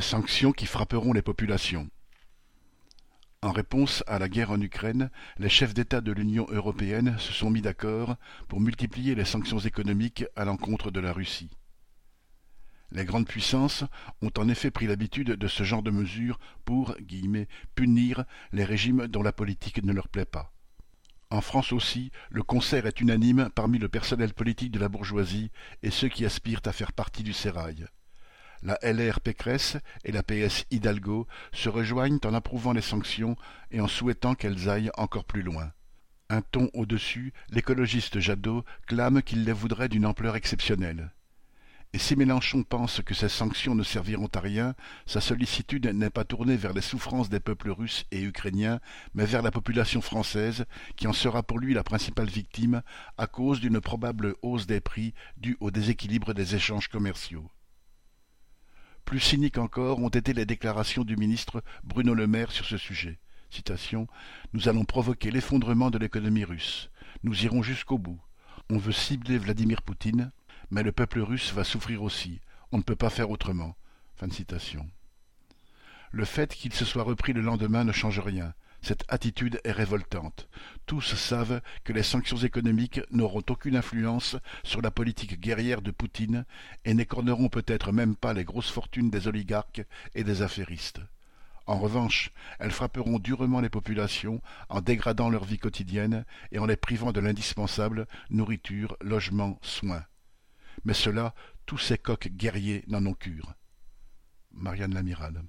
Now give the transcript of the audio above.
sanctions qui frapperont les populations. En réponse à la guerre en Ukraine, les chefs d'État de l'Union européenne se sont mis d'accord pour multiplier les sanctions économiques à l'encontre de la Russie. Les grandes puissances ont en effet pris l'habitude de ce genre de mesures pour guillemets, punir les régimes dont la politique ne leur plaît pas. En France aussi, le concert est unanime parmi le personnel politique de la bourgeoisie et ceux qui aspirent à faire partie du sérail. La LR Pécresse et la PS Hidalgo se rejoignent en approuvant les sanctions et en souhaitant qu'elles aillent encore plus loin. Un ton au-dessus, l'écologiste Jadot clame qu'il les voudrait d'une ampleur exceptionnelle. Et si Mélenchon pense que ces sanctions ne serviront à rien, sa sollicitude n'est pas tournée vers les souffrances des peuples russes et ukrainiens, mais vers la population française, qui en sera pour lui la principale victime à cause d'une probable hausse des prix due au déséquilibre des échanges commerciaux. Plus cyniques encore ont été les déclarations du ministre Bruno Le Maire sur ce sujet. Citation Nous allons provoquer l'effondrement de l'économie russe. Nous irons jusqu'au bout. On veut cibler Vladimir Poutine, mais le peuple russe va souffrir aussi. On ne peut pas faire autrement. Fin de citation. Le fait qu'il se soit repris le lendemain ne change rien. Cette attitude est révoltante. Tous savent que les sanctions économiques n'auront aucune influence sur la politique guerrière de Poutine et n'écorneront peut-être même pas les grosses fortunes des oligarques et des affairistes. En revanche, elles frapperont durement les populations en dégradant leur vie quotidienne et en les privant de l'indispensable nourriture, logement, soins. Mais cela, tous ces coqs guerriers n'en ont cure. Marianne Lamiral.